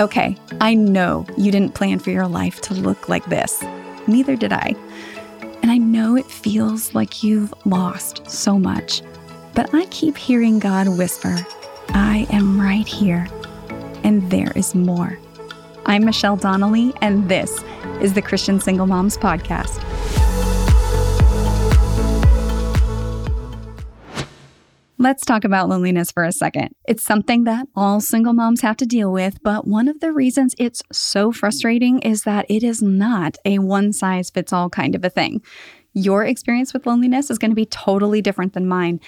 Okay, I know you didn't plan for your life to look like this. Neither did I. And I know it feels like you've lost so much. But I keep hearing God whisper, I am right here, and there is more. I'm Michelle Donnelly, and this is the Christian Single Moms Podcast. Let's talk about loneliness for a second. It's something that all single moms have to deal with, but one of the reasons it's so frustrating is that it is not a one size fits all kind of a thing. Your experience with loneliness is going to be totally different than mine.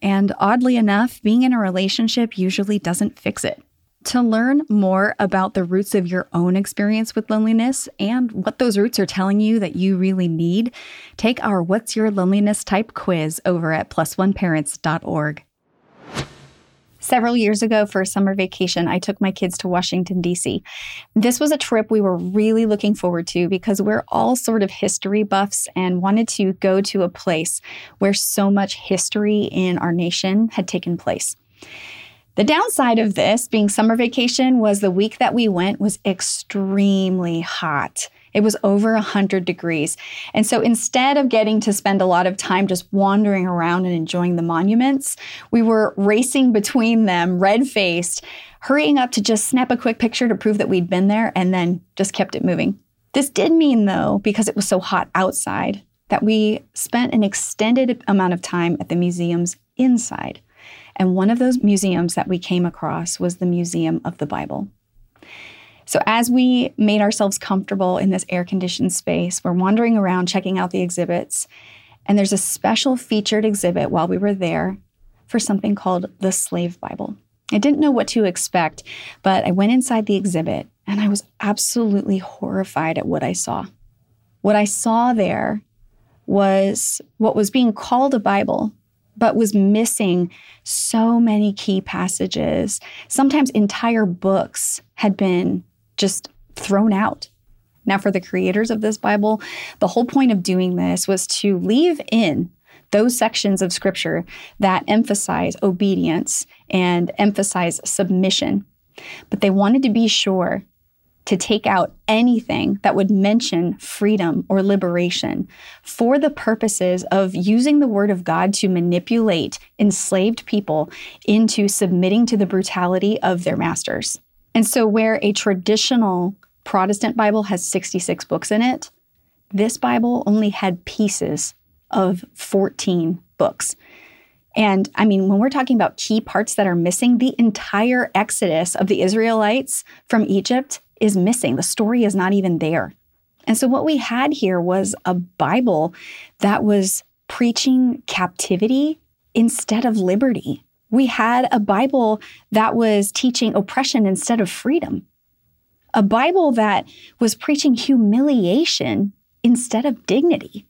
And oddly enough, being in a relationship usually doesn't fix it. To learn more about the roots of your own experience with loneliness and what those roots are telling you that you really need, take our What's Your Loneliness Type quiz over at plusoneparents.org. Several years ago for a summer vacation, I took my kids to Washington, D.C. This was a trip we were really looking forward to because we're all sort of history buffs and wanted to go to a place where so much history in our nation had taken place. The downside of this being summer vacation was the week that we went was extremely hot. It was over 100 degrees. And so instead of getting to spend a lot of time just wandering around and enjoying the monuments, we were racing between them, red faced, hurrying up to just snap a quick picture to prove that we'd been there, and then just kept it moving. This did mean, though, because it was so hot outside, that we spent an extended amount of time at the museums inside. And one of those museums that we came across was the Museum of the Bible. So, as we made ourselves comfortable in this air conditioned space, we're wandering around checking out the exhibits. And there's a special featured exhibit while we were there for something called the Slave Bible. I didn't know what to expect, but I went inside the exhibit and I was absolutely horrified at what I saw. What I saw there was what was being called a Bible, but was missing so many key passages. Sometimes entire books had been just thrown out. Now, for the creators of this Bible, the whole point of doing this was to leave in those sections of scripture that emphasize obedience and emphasize submission. But they wanted to be sure to take out anything that would mention freedom or liberation for the purposes of using the word of God to manipulate enslaved people into submitting to the brutality of their masters. And so, where a traditional Protestant Bible has 66 books in it, this Bible only had pieces of 14 books. And I mean, when we're talking about key parts that are missing, the entire exodus of the Israelites from Egypt is missing. The story is not even there. And so, what we had here was a Bible that was preaching captivity instead of liberty. We had a Bible that was teaching oppression instead of freedom, a Bible that was preaching humiliation instead of dignity.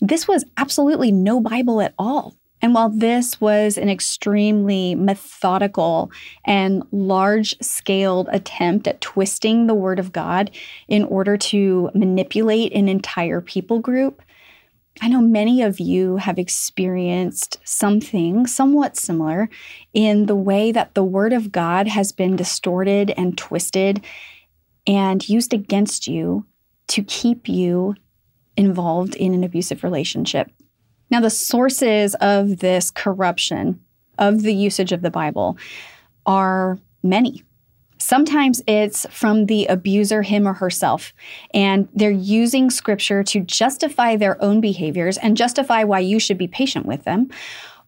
This was absolutely no Bible at all. And while this was an extremely methodical and large scaled attempt at twisting the Word of God in order to manipulate an entire people group, I know many of you have experienced something somewhat similar in the way that the Word of God has been distorted and twisted and used against you to keep you involved in an abusive relationship. Now, the sources of this corruption of the usage of the Bible are many. Sometimes it's from the abuser, him or herself, and they're using scripture to justify their own behaviors and justify why you should be patient with them,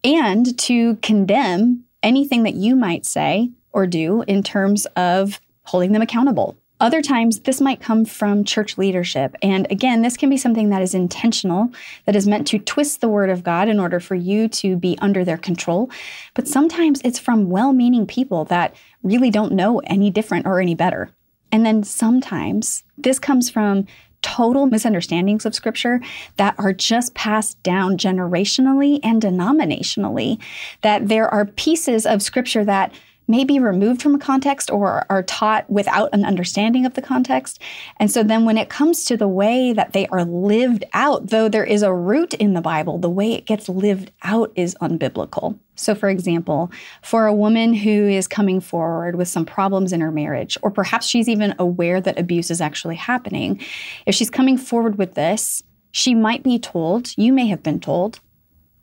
and to condemn anything that you might say or do in terms of holding them accountable other times, this might come from church leadership. And again, this can be something that is intentional, that is meant to twist the word of God in order for you to be under their control. But sometimes it's from well meaning people that really don't know any different or any better. And then sometimes this comes from total misunderstandings of scripture that are just passed down generationally and denominationally. That there are pieces of scripture that may be removed from a context or are taught without an understanding of the context. And so then when it comes to the way that they are lived out, though there is a root in the Bible, the way it gets lived out is unbiblical. So, for example, for a woman who is coming forward with some problems in her marriage, or perhaps she's even aware that abuse is actually happening, if she's coming forward with this, she might be told, you may have been told,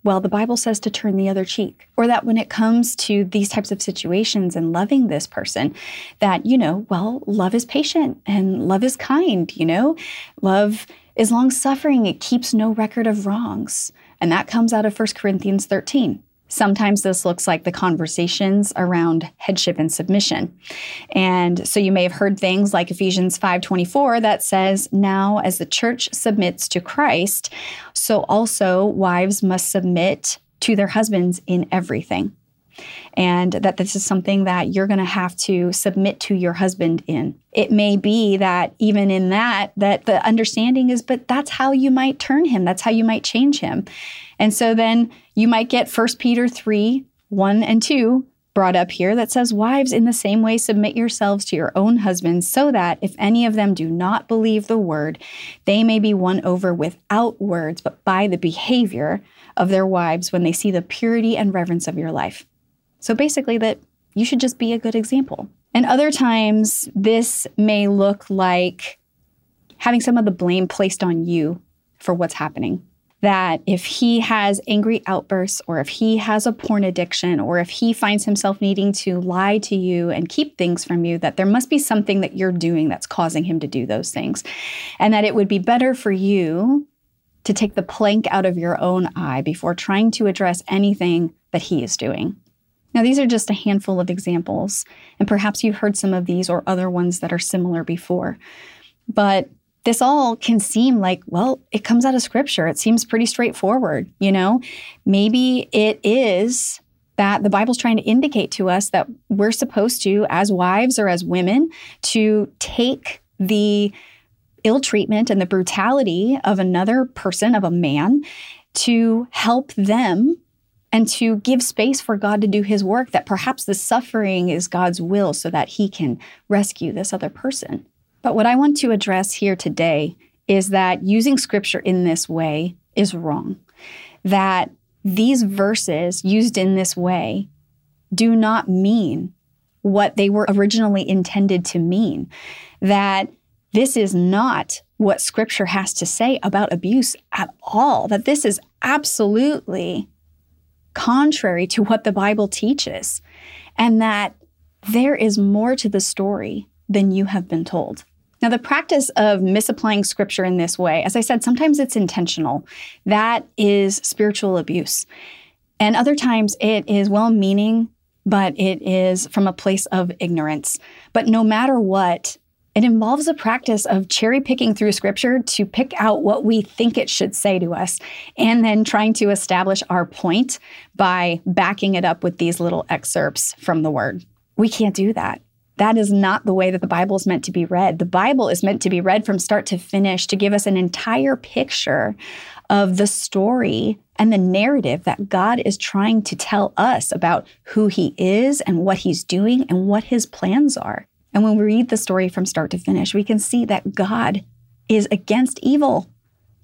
well, the Bible says to turn the other cheek. Or that when it comes to these types of situations and loving this person, that, you know, well, love is patient and love is kind, you know, love is long suffering, it keeps no record of wrongs. And that comes out of 1 Corinthians 13. Sometimes this looks like the conversations around headship and submission. And so you may have heard things like Ephesians 5:24 that says, "Now as the church submits to Christ, so also wives must submit to their husbands in everything." and that this is something that you're going to have to submit to your husband in. It may be that even in that that the understanding is but that's how you might turn him, that's how you might change him. And so then you might get 1 Peter 3, 1 and 2 brought up here that says, Wives, in the same way, submit yourselves to your own husbands, so that if any of them do not believe the word, they may be won over without words, but by the behavior of their wives when they see the purity and reverence of your life. So basically, that you should just be a good example. And other times, this may look like having some of the blame placed on you for what's happening. That if he has angry outbursts, or if he has a porn addiction, or if he finds himself needing to lie to you and keep things from you, that there must be something that you're doing that's causing him to do those things. And that it would be better for you to take the plank out of your own eye before trying to address anything that he is doing. Now, these are just a handful of examples, and perhaps you've heard some of these or other ones that are similar before. But this all can seem like, well, it comes out of scripture. It seems pretty straightforward, you know? Maybe it is that the Bible's trying to indicate to us that we're supposed to, as wives or as women, to take the ill treatment and the brutality of another person, of a man, to help them and to give space for God to do his work, that perhaps the suffering is God's will so that he can rescue this other person. But what I want to address here today is that using scripture in this way is wrong. That these verses used in this way do not mean what they were originally intended to mean. That this is not what scripture has to say about abuse at all. That this is absolutely contrary to what the Bible teaches, and that there is more to the story than you have been told. Now, the practice of misapplying scripture in this way, as I said, sometimes it's intentional. That is spiritual abuse. And other times it is well meaning, but it is from a place of ignorance. But no matter what, it involves a practice of cherry picking through scripture to pick out what we think it should say to us, and then trying to establish our point by backing it up with these little excerpts from the word. We can't do that. That is not the way that the Bible is meant to be read. The Bible is meant to be read from start to finish to give us an entire picture of the story and the narrative that God is trying to tell us about who He is and what He's doing and what His plans are. And when we read the story from start to finish, we can see that God is against evil.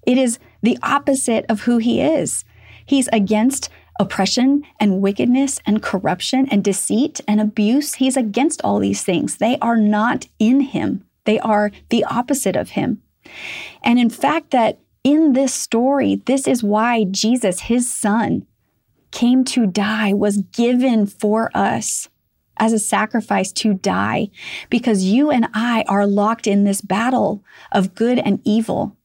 It is the opposite of who he is. He's against oppression and wickedness and corruption and deceit and abuse. He's against all these things. They are not in him, they are the opposite of him. And in fact, that in this story, this is why Jesus, his son, came to die, was given for us as a sacrifice to die because you and I are locked in this battle of good and evil.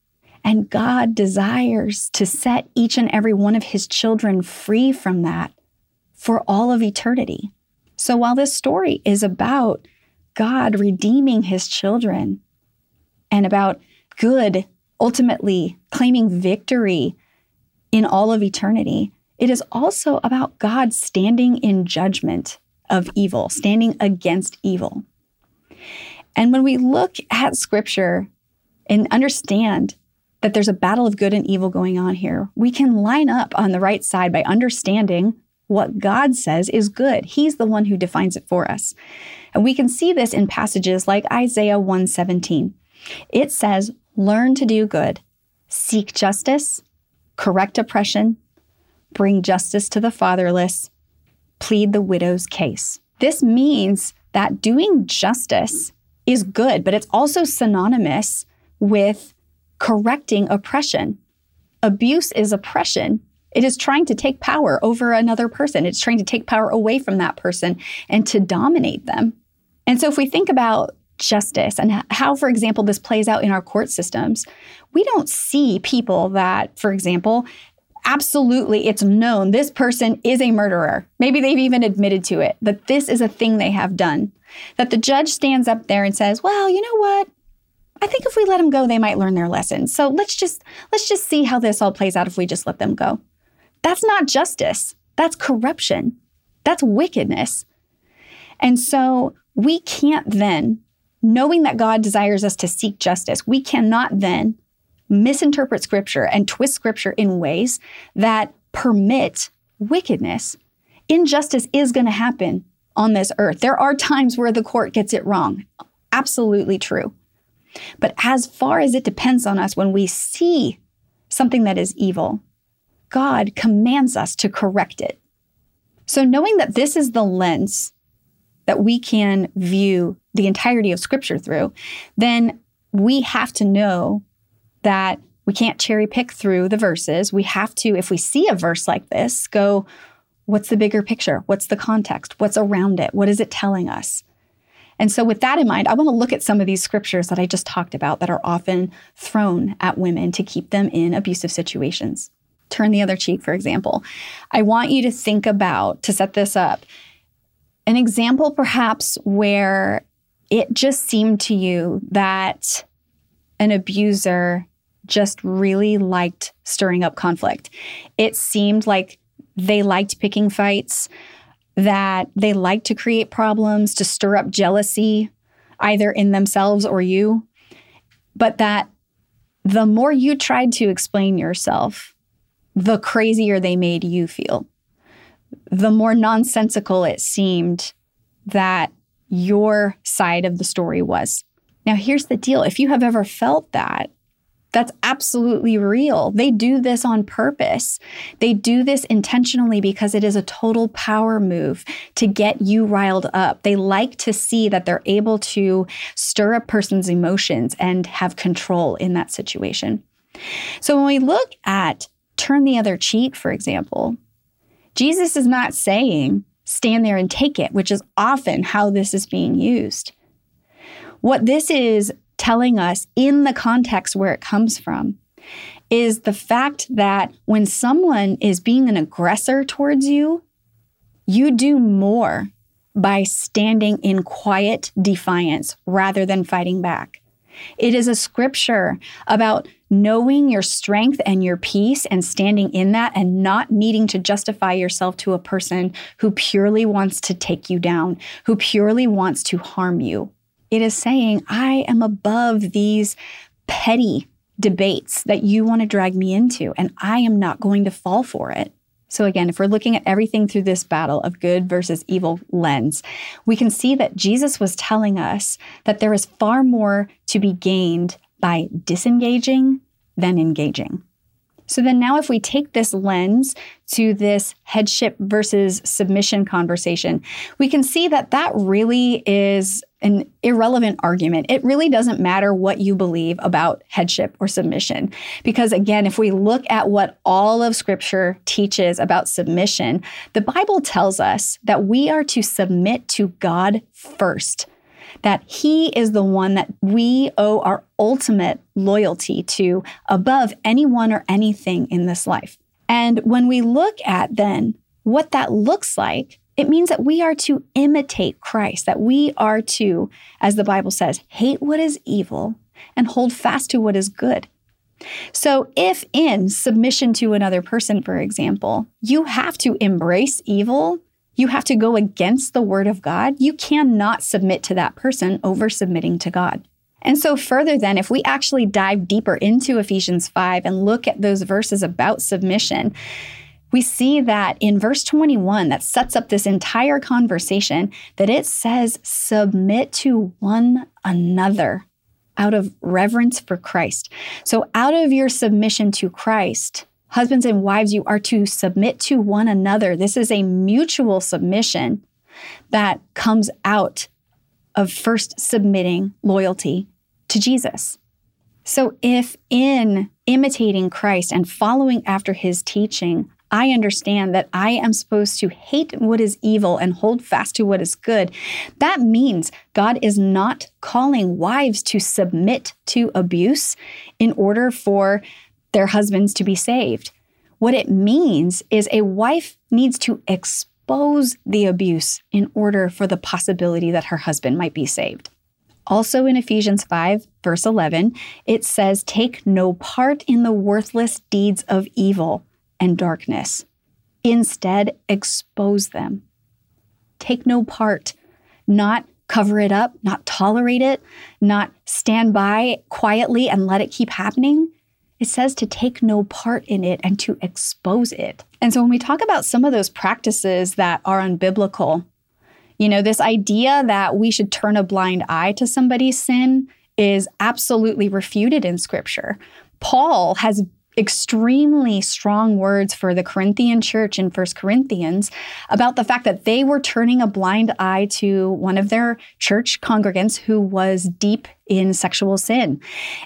And God desires to set each and every one of his children free from that for all of eternity. So while this story is about God redeeming his children and about good ultimately claiming victory in all of eternity, it is also about God standing in judgment of evil, standing against evil. And when we look at scripture and understand that there's a battle of good and evil going on here, we can line up on the right side by understanding what God says is good. He's the one who defines it for us. And we can see this in passages like Isaiah 117. It says, "Learn to do good, seek justice, correct oppression, bring justice to the fatherless, plead the widow's case." This means that doing justice is good, but it's also synonymous with correcting oppression. Abuse is oppression. It is trying to take power over another person. It's trying to take power away from that person and to dominate them. And so, if we think about justice and how, for example, this plays out in our court systems, we don't see people that, for example, absolutely it's known this person is a murderer. Maybe they've even admitted to it, that this is a thing they have done. That the judge stands up there and says, well, you know what? I think if we let them go, they might learn their lesson. So let's just let's just see how this all plays out if we just let them go. That's not justice. That's corruption. That's wickedness. And so we can't then, knowing that God desires us to seek justice, we cannot then misinterpret scripture and twist scripture in ways that permit wickedness. Injustice is going to happen on this earth. There are times where the court gets it wrong. Absolutely true. But as far as it depends on us, when we see something that is evil, God commands us to correct it. So, knowing that this is the lens that we can view the entirety of Scripture through, then we have to know that we can't cherry pick through the verses. We have to, if we see a verse like this, go, what's the bigger picture? What's the context? What's around it? What is it telling us? And so, with that in mind, I want to look at some of these scriptures that I just talked about that are often thrown at women to keep them in abusive situations. Turn the other cheek, for example. I want you to think about, to set this up, an example perhaps where it just seemed to you that an abuser just really liked stirring up conflict. It seemed like they liked picking fights that they like to create problems, to stir up jealousy, either in themselves or you, but that the more you tried to explain yourself, the crazier they made you feel. The more nonsensical it seemed that your side of the story was. Now, here's the deal if you have ever felt that, that's absolutely real. They do this on purpose. They do this intentionally because it is a total power move to get you riled up. They like to see that they're able to stir a person's emotions and have control in that situation. So when we look at turn the other cheek, for example, Jesus is not saying stand there and take it, which is often how this is being used. What this is telling us in the context where it comes from is the fact that when someone is being an aggressor towards you, you do more by standing in quiet defiance rather than fighting back. It is a scripture about knowing your strength and your peace and standing in that and not needing to justify yourself to a person who purely wants to take you down, who purely wants to harm you. It is saying, I am above these petty debates that you want to drag me into, and I am not going to fall for it. So, again, if we're looking at everything through this battle of good versus evil lens, we can see that Jesus was telling us that there is far more to be gained by disengaging than engaging. So, then now if we take this lens to this headship versus submission conversation, we can see that that really is an irrelevant argument. It really doesn't matter what you believe about headship or submission. Because again, if we look at what all of Scripture teaches about submission, the Bible tells us that we are to submit to God first, that He is the one that we owe our ultimate loyalty to above anyone or anything in this life. And when we look at then what that looks like, it means that we are to imitate Christ, that we are to, as the Bible says, hate what is evil and hold fast to what is good. So, if in submission to another person, for example, you have to embrace evil, you have to go against the word of God, you cannot submit to that person over submitting to God. And so, further, then, if we actually dive deeper into Ephesians 5 and look at those verses about submission, we see that in verse 21 that sets up this entire conversation that it says submit to one another out of reverence for Christ. So out of your submission to Christ, husbands and wives you are to submit to one another. This is a mutual submission that comes out of first submitting loyalty to Jesus. So, if in imitating Christ and following after his teaching, I understand that I am supposed to hate what is evil and hold fast to what is good, that means God is not calling wives to submit to abuse in order for their husbands to be saved. What it means is a wife needs to expose the abuse in order for the possibility that her husband might be saved. Also in Ephesians 5, verse 11, it says, Take no part in the worthless deeds of evil and darkness. Instead, expose them. Take no part, not cover it up, not tolerate it, not stand by quietly and let it keep happening. It says to take no part in it and to expose it. And so when we talk about some of those practices that are unbiblical, you know, this idea that we should turn a blind eye to somebody's sin is absolutely refuted in scripture. Paul has extremely strong words for the Corinthian church in First Corinthians about the fact that they were turning a blind eye to one of their church congregants who was deep in sexual sin.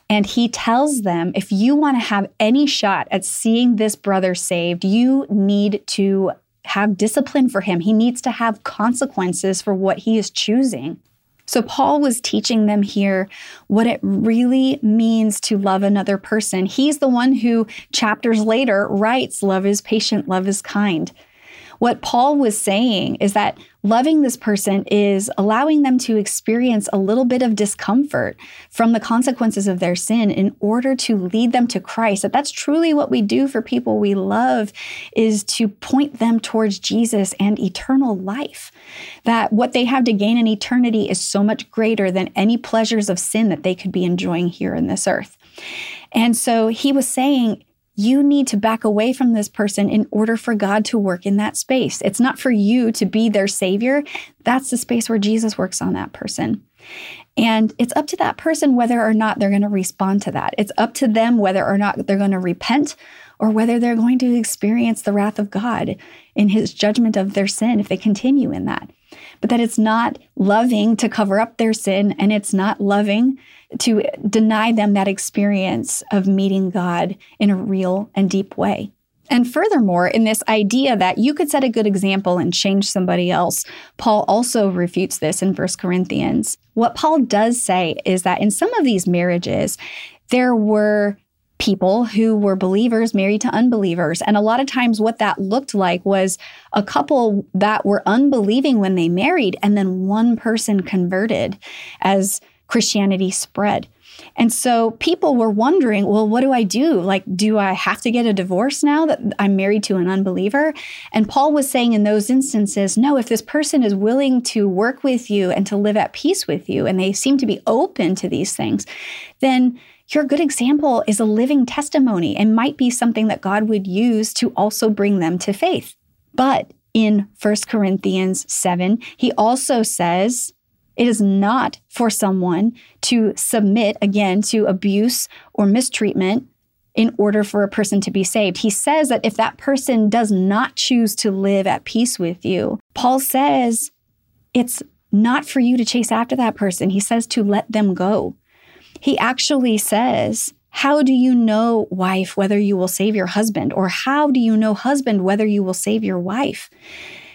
And he tells them if you want to have any shot at seeing this brother saved, you need to have discipline for him. He needs to have consequences for what he is choosing. So, Paul was teaching them here what it really means to love another person. He's the one who, chapters later, writes, Love is patient, love is kind. What Paul was saying is that loving this person is allowing them to experience a little bit of discomfort from the consequences of their sin in order to lead them to Christ. That that's truly what we do for people we love is to point them towards Jesus and eternal life. That what they have to gain in eternity is so much greater than any pleasures of sin that they could be enjoying here in this earth. And so he was saying, you need to back away from this person in order for God to work in that space. It's not for you to be their savior. That's the space where Jesus works on that person. And it's up to that person whether or not they're going to respond to that. It's up to them whether or not they're going to repent or whether they're going to experience the wrath of God in his judgment of their sin if they continue in that. But that it's not loving to cover up their sin and it's not loving to deny them that experience of meeting God in a real and deep way. And furthermore, in this idea that you could set a good example and change somebody else, Paul also refutes this in 1 Corinthians. What Paul does say is that in some of these marriages, there were people who were believers married to unbelievers. And a lot of times, what that looked like was a couple that were unbelieving when they married, and then one person converted as Christianity spread. And so people were wondering, well, what do I do? Like, do I have to get a divorce now that I'm married to an unbeliever? And Paul was saying in those instances, no, if this person is willing to work with you and to live at peace with you, and they seem to be open to these things, then your good example is a living testimony and might be something that God would use to also bring them to faith. But in 1 Corinthians 7, he also says, it is not for someone to submit again to abuse or mistreatment in order for a person to be saved. He says that if that person does not choose to live at peace with you, Paul says it's not for you to chase after that person. He says to let them go. He actually says, How do you know, wife, whether you will save your husband? Or how do you know, husband, whether you will save your wife?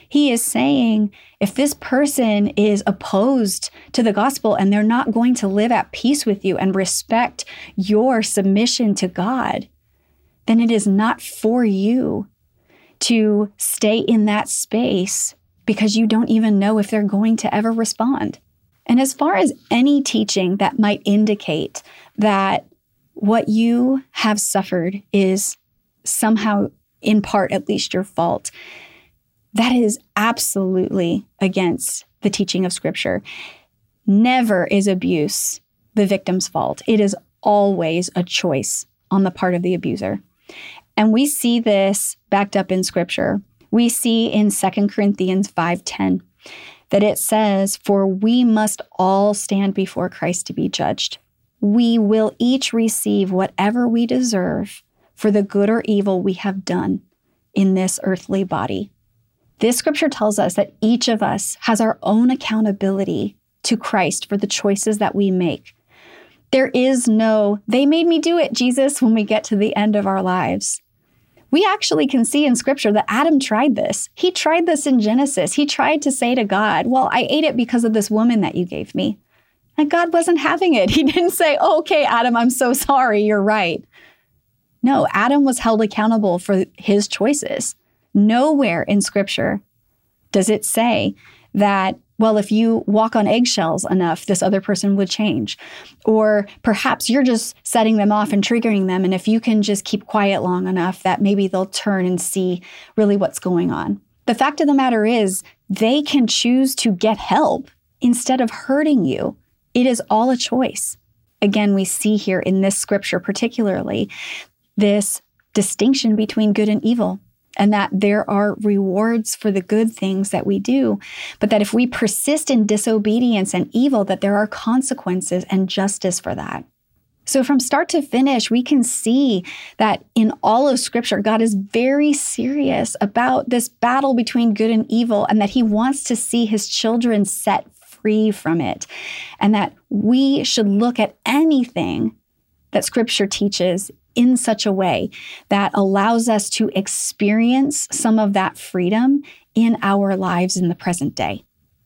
He is saying if this person is opposed to the gospel and they're not going to live at peace with you and respect your submission to God, then it is not for you to stay in that space because you don't even know if they're going to ever respond. And as far as any teaching that might indicate that what you have suffered is somehow, in part at least, your fault, that is absolutely against the teaching of Scripture. Never is abuse the victim's fault. It is always a choice on the part of the abuser. And we see this backed up in scripture. We see in 2 Corinthians 5:10 that it says, "For we must all stand before Christ to be judged. We will each receive whatever we deserve for the good or evil we have done in this earthly body." This scripture tells us that each of us has our own accountability to Christ for the choices that we make. There is no, they made me do it, Jesus, when we get to the end of our lives. We actually can see in scripture that Adam tried this. He tried this in Genesis. He tried to say to God, Well, I ate it because of this woman that you gave me. And God wasn't having it. He didn't say, Okay, Adam, I'm so sorry. You're right. No, Adam was held accountable for his choices. Nowhere in scripture does it say that well, if you walk on eggshells enough, this other person would change. Or perhaps you're just setting them off and triggering them. And if you can just keep quiet long enough, that maybe they'll turn and see really what's going on. The fact of the matter is, they can choose to get help instead of hurting you. It is all a choice. Again, we see here in this scripture, particularly, this distinction between good and evil and that there are rewards for the good things that we do, but that if we persist in disobedience and evil, that there are consequences and justice for that. So, from start to finish, we can see that in all of Scripture, God is very serious about this battle between good and evil, and that He wants to see His children set free from it, and that we should look at anything that Scripture teaches in such a way that allows us to experience some of that freedom in our lives in the present day.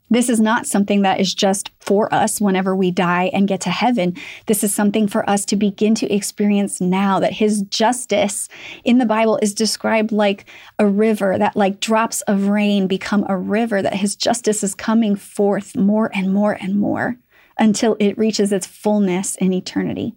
This is not something that is just for us whenever we die and get to heaven. This is something for us to begin to experience now that his justice in the Bible is described like a river, that like drops of rain become a river, that his justice is coming forth more and more and more until it reaches its fullness in eternity.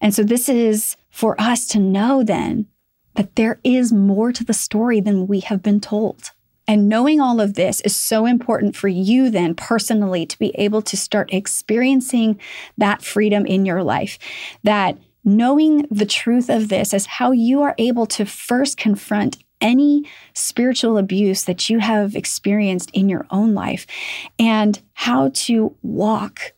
And so this is for us to know then that there is more to the story than we have been told. And knowing all of this is so important for you then personally to be able to start experiencing that freedom in your life. That knowing the truth of this is how you are able to first confront any spiritual abuse that you have experienced in your own life and how to walk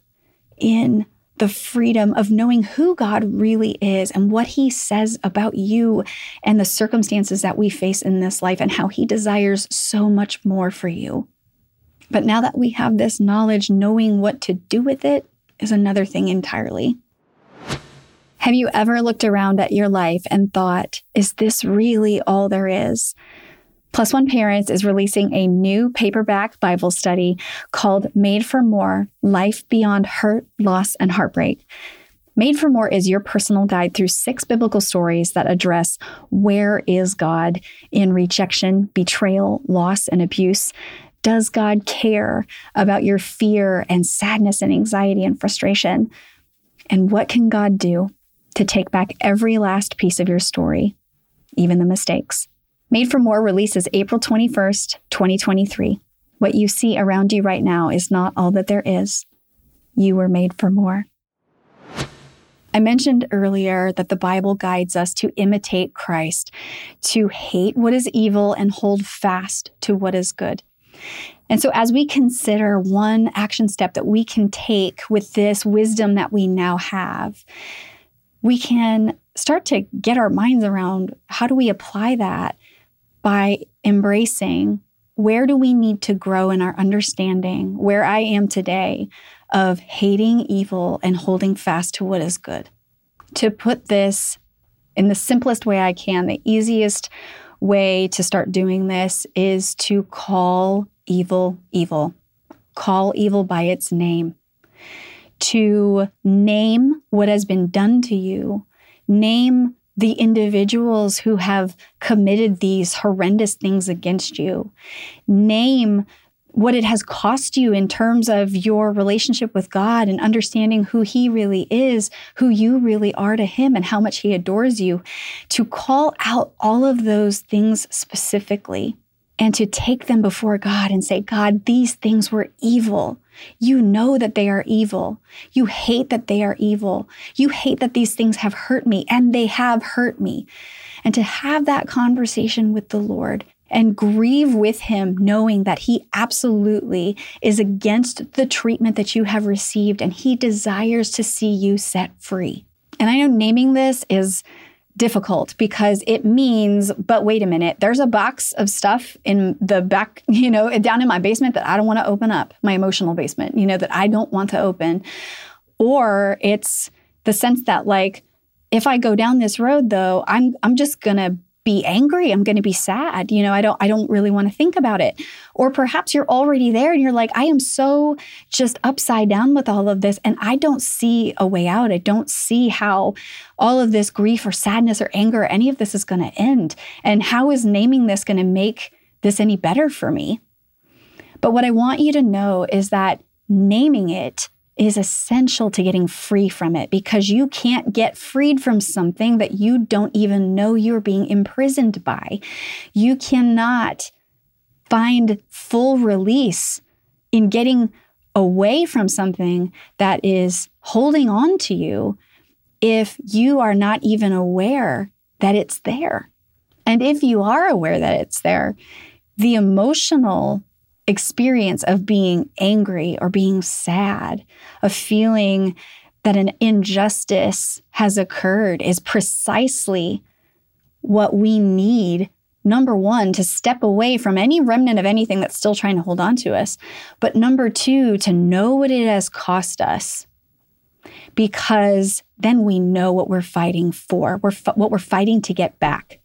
in the freedom of knowing who God really is and what He says about you and the circumstances that we face in this life and how He desires so much more for you. But now that we have this knowledge, knowing what to do with it is another thing entirely. Have you ever looked around at your life and thought, is this really all there is? Plus One Parents is releasing a new paperback Bible study called Made for More Life Beyond Hurt, Loss, and Heartbreak. Made for More is your personal guide through six biblical stories that address where is God in rejection, betrayal, loss, and abuse. Does God care about your fear and sadness and anxiety and frustration? And what can God do to take back every last piece of your story, even the mistakes? Made for More releases April 21st, 2023. What you see around you right now is not all that there is. You were made for more. I mentioned earlier that the Bible guides us to imitate Christ, to hate what is evil and hold fast to what is good. And so, as we consider one action step that we can take with this wisdom that we now have, we can start to get our minds around how do we apply that by embracing where do we need to grow in our understanding, where I am today, of hating evil and holding fast to what is good. To put this in the simplest way I can, the easiest way to start doing this is to call evil evil. Call evil by its name. To name what has been done to you. Name the individuals who have committed these horrendous things against you. Name what it has cost you in terms of your relationship with God and understanding who He really is, who you really are to Him, and how much He adores you. To call out all of those things specifically and to take them before God and say, God, these things were evil. You know that they are evil. You hate that they are evil. You hate that these things have hurt me, and they have hurt me. and to have that conversation with the Lord and grieve with him, knowing that he absolutely is against the treatment that you have received and he desires to see you set free. And I know naming this is difficult because it means, but wait a minute, there's a box of stuff in the back, you know, down in my basement that I don't want to open up, my emotional basement, you know, that I don't want to open. Or it's the sense that, like, if I go down this road though, I'm I'm just going to be angry i'm going to be sad you know i don't i don't really want to think about it. Or perhaps you're already there and you're like i am so just upside down with all of this and i don't see a way out. I don't see how all of this grief or sadness or anger any of this is going to end. And how is naming this going to make this any better for me? But what i want you to know is that naming it is essential to getting free from it because you can't get freed from something that you don't even know you're being imprisoned by. You cannot find full release in getting away from something that is holding on to you if you are not even aware that it's there. And if you are aware that it's there, the emotional experience of being angry or being sad, of feeling that an injustice has occurred is precisely what we need. Number one, to step away from any remnant of anything that's still trying to hold on to us. But number two, to know what it has cost us. Because then we know what we're fighting for, we're what we're fighting to get back.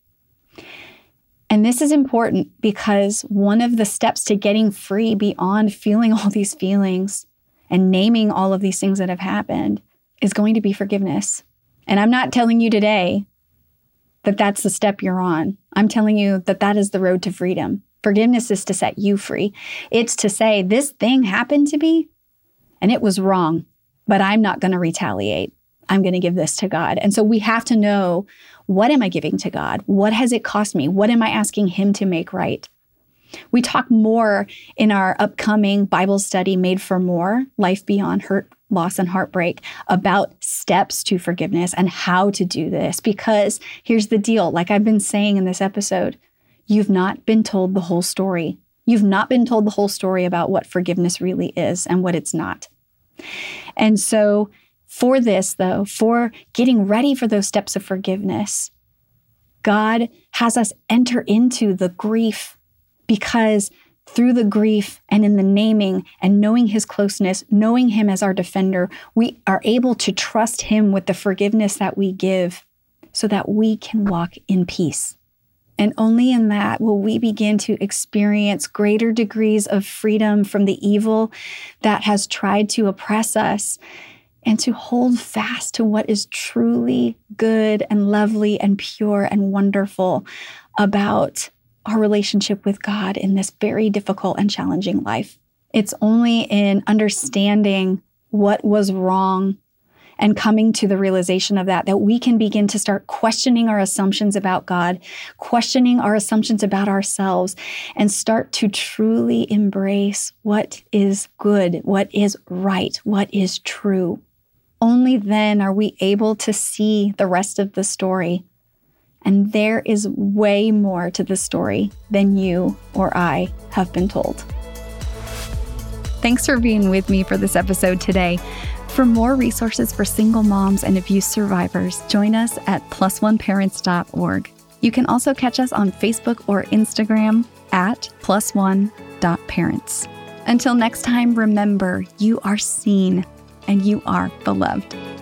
And this is important because one of the steps to getting free beyond feeling all these feelings and naming all of these things that have happened is going to be forgiveness. And I'm not telling you today that that's the step you're on. I'm telling you that that is the road to freedom. Forgiveness is to set you free. It's to say, this thing happened to me and it was wrong, but I'm not going to retaliate. I'm going to give this to God. And so we have to know what am I giving to God? What has it cost me? What am I asking Him to make right? We talk more in our upcoming Bible study, Made for More Life Beyond Hurt, Loss, and Heartbreak, about steps to forgiveness and how to do this. Because here's the deal like I've been saying in this episode, you've not been told the whole story. You've not been told the whole story about what forgiveness really is and what it's not. And so for this, though, for getting ready for those steps of forgiveness, God has us enter into the grief because through the grief and in the naming and knowing his closeness, knowing him as our defender, we are able to trust him with the forgiveness that we give so that we can walk in peace. And only in that will we begin to experience greater degrees of freedom from the evil that has tried to oppress us and to hold fast to what is truly good and lovely and pure and wonderful about our relationship with God in this very difficult and challenging life. It's only in understanding what was wrong and coming to the realization of that that we can begin to start questioning our assumptions about God, questioning our assumptions about ourselves, and start to truly embrace what is good, what is right, what is true only then are we able to see the rest of the story. And there is way more to the story than you or I have been told. Thanks for being with me for this episode today. For more resources for single moms and abuse survivors, join us at plusoneparents.org. You can also catch us on Facebook or Instagram at plusone.parents. Until next time, remember you are seen and you are beloved.